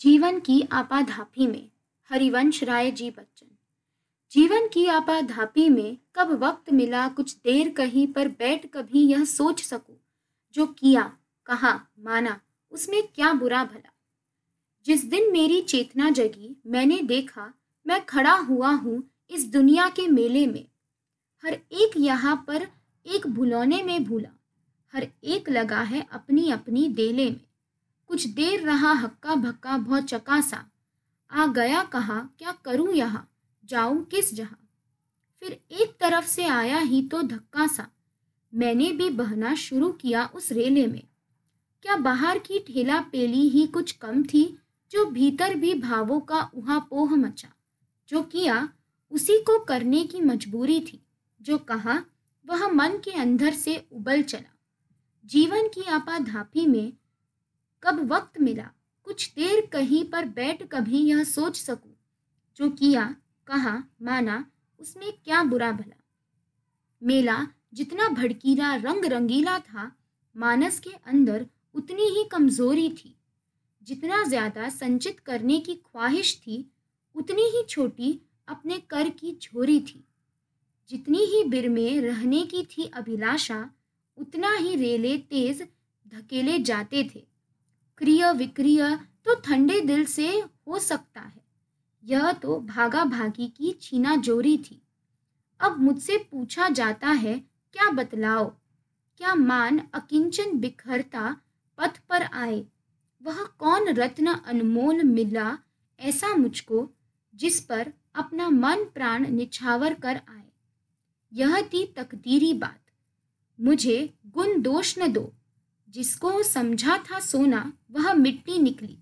जीवन की आपाधापी में, हरिवंश राय जी बच्चन। जीवन की आपाधापी में कब वक्त मिला कुछ देर कहीं पर बैठ कभी यह सोच सकूँ, जो किया, कहा, माना, उसमें क्या बुरा भला। जिस दिन मेरी चेतना जगी, मैंने देखा, मैं खड़ा हुआ हूँ इस दुनिया के मेले में। हर एक यहाँ पर एक भुलौने में भूला, हर एक लगा है अपनी अपनी देले में। कुछ देर रहा हक्का भक्का बहुत चकासा। आ गया कहा? क्या करूँ यहाँ? जाऊँ किस जहाँ? फिर एक तरफ़ से आया ही तो धक्का सा मैंने भी बहना शुरू किया उस रेले में। क्या बाहर की ठेला पेली ही कुछ कम थी, जो भीतर भी भावों का उहा पोह मचा? जो किया, उसी को करने की मजबूरी थी। जो कहा, वह मन के अंदर से उबल चला। जीवन की आपाधापी में कब वक्त मिला? कुछ देर कहीं पर बैठ कभी यह सोच सकूँ? जो किया, कहा, माना, उसमें क्या बुरा भला? मेला जितना भड़कीला रंग रंगीला था, मानस के अंदर उतनी ही कमज़ोरी थी। जितना ज़्यादा संचित करने की ख्वाहिश थी, उतनी ही छोटी अपने कर की झोरी थी। जितनी ही बिर में रहने की थी अभिलाषा, उतना ही रेले तेज धकेले जाते थे। क्रिय विक्रिय तो ठंडे दिल से हो सकता है। यह तो भागा भागी की छीना जोरी थी। अब मुझसे पूछा जाता है, क्या बतलाओ? क्या मान अकिंचन बिखरता पथ पर आए? वह कौन रत्न अनमोल मिला ऐसा मुझको, जिस पर अपना मन प्राण निछावर कर आए? यह थी तकदीरी बात। मुझे गुण दोष न दो। जिसको समझा था सोना, वह मिट्टी निकली।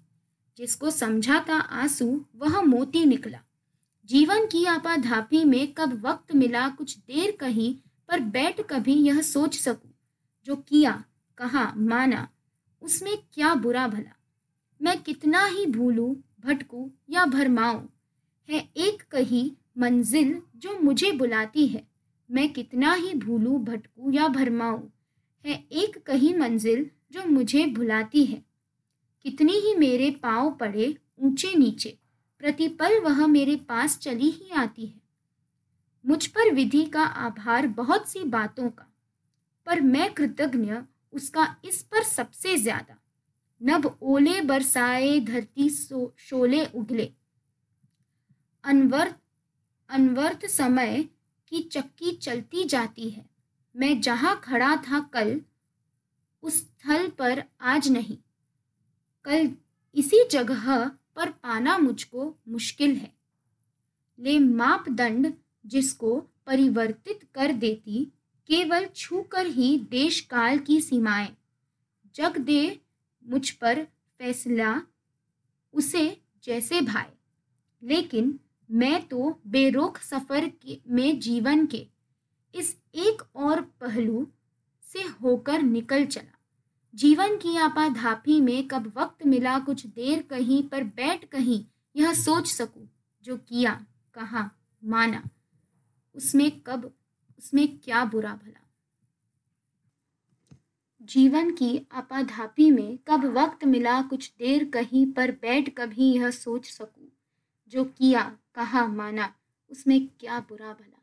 जिसको समझा था आँसू, वह मोती निकला। जीवन की आपाधापी में कब वक्त मिला कुछ देर कहीं, पर बैठ कभी यह सोच सकूँ। जो किया, कहा, माना, उसमें क्या बुरा भला? मैं कितना ही भूलूं, भटकूं या भरमाऊं। है एक कही मंजिल जो मुझे बुलाती है। मैं कितना ही भूलूं, भटकूं या भरमाऊं। है एक कही मंजिल जो मुझे भुलाती है। कितनी ही मेरे पाँव पड़े ऊँचे नीचे, प्रतिपल वह मेरे पास चली ही आती है। मुझ पर विधि का आभार बहुत सी बातों का, पर मैं कृतज्ञ उसका इस पर सबसे ज़्यादा। नभ ओले बरसाए, धरती शोले उगले। अनवर्त अनवर्त समय की चक्की चलती जाती है। मैं जहाँ खड़ा था कल, उस स्थल पर आज नहीं। कल इसी जगह पर पाना मुझको मुश्किल है। ले मापदंड जिसको परिवर्तित कर देती, केवल छूकर ही देश काल की सीमाएँ। जग दे मुझ पर फैसला, उसे जैसे भाई लेकिन मैं तो बेरोक सफ़र में जीवन के, इस पहलू से होकर निकल चला। जीवन की आपाधापी में कब वक्त मिला कुछ देर कहीं पर बैठ कहीं, यह सोच सकूँ, जो किया, कहा, माना, उसमें कब, उसमें क्या बुरा भला। जीवन की आपाधापी में कब वक्त मिला कुछ देर कहीं पर बैठ कभी, यह सोच सकूँ, जो किया, कहा, माना, उसमें क्या बुरा भला।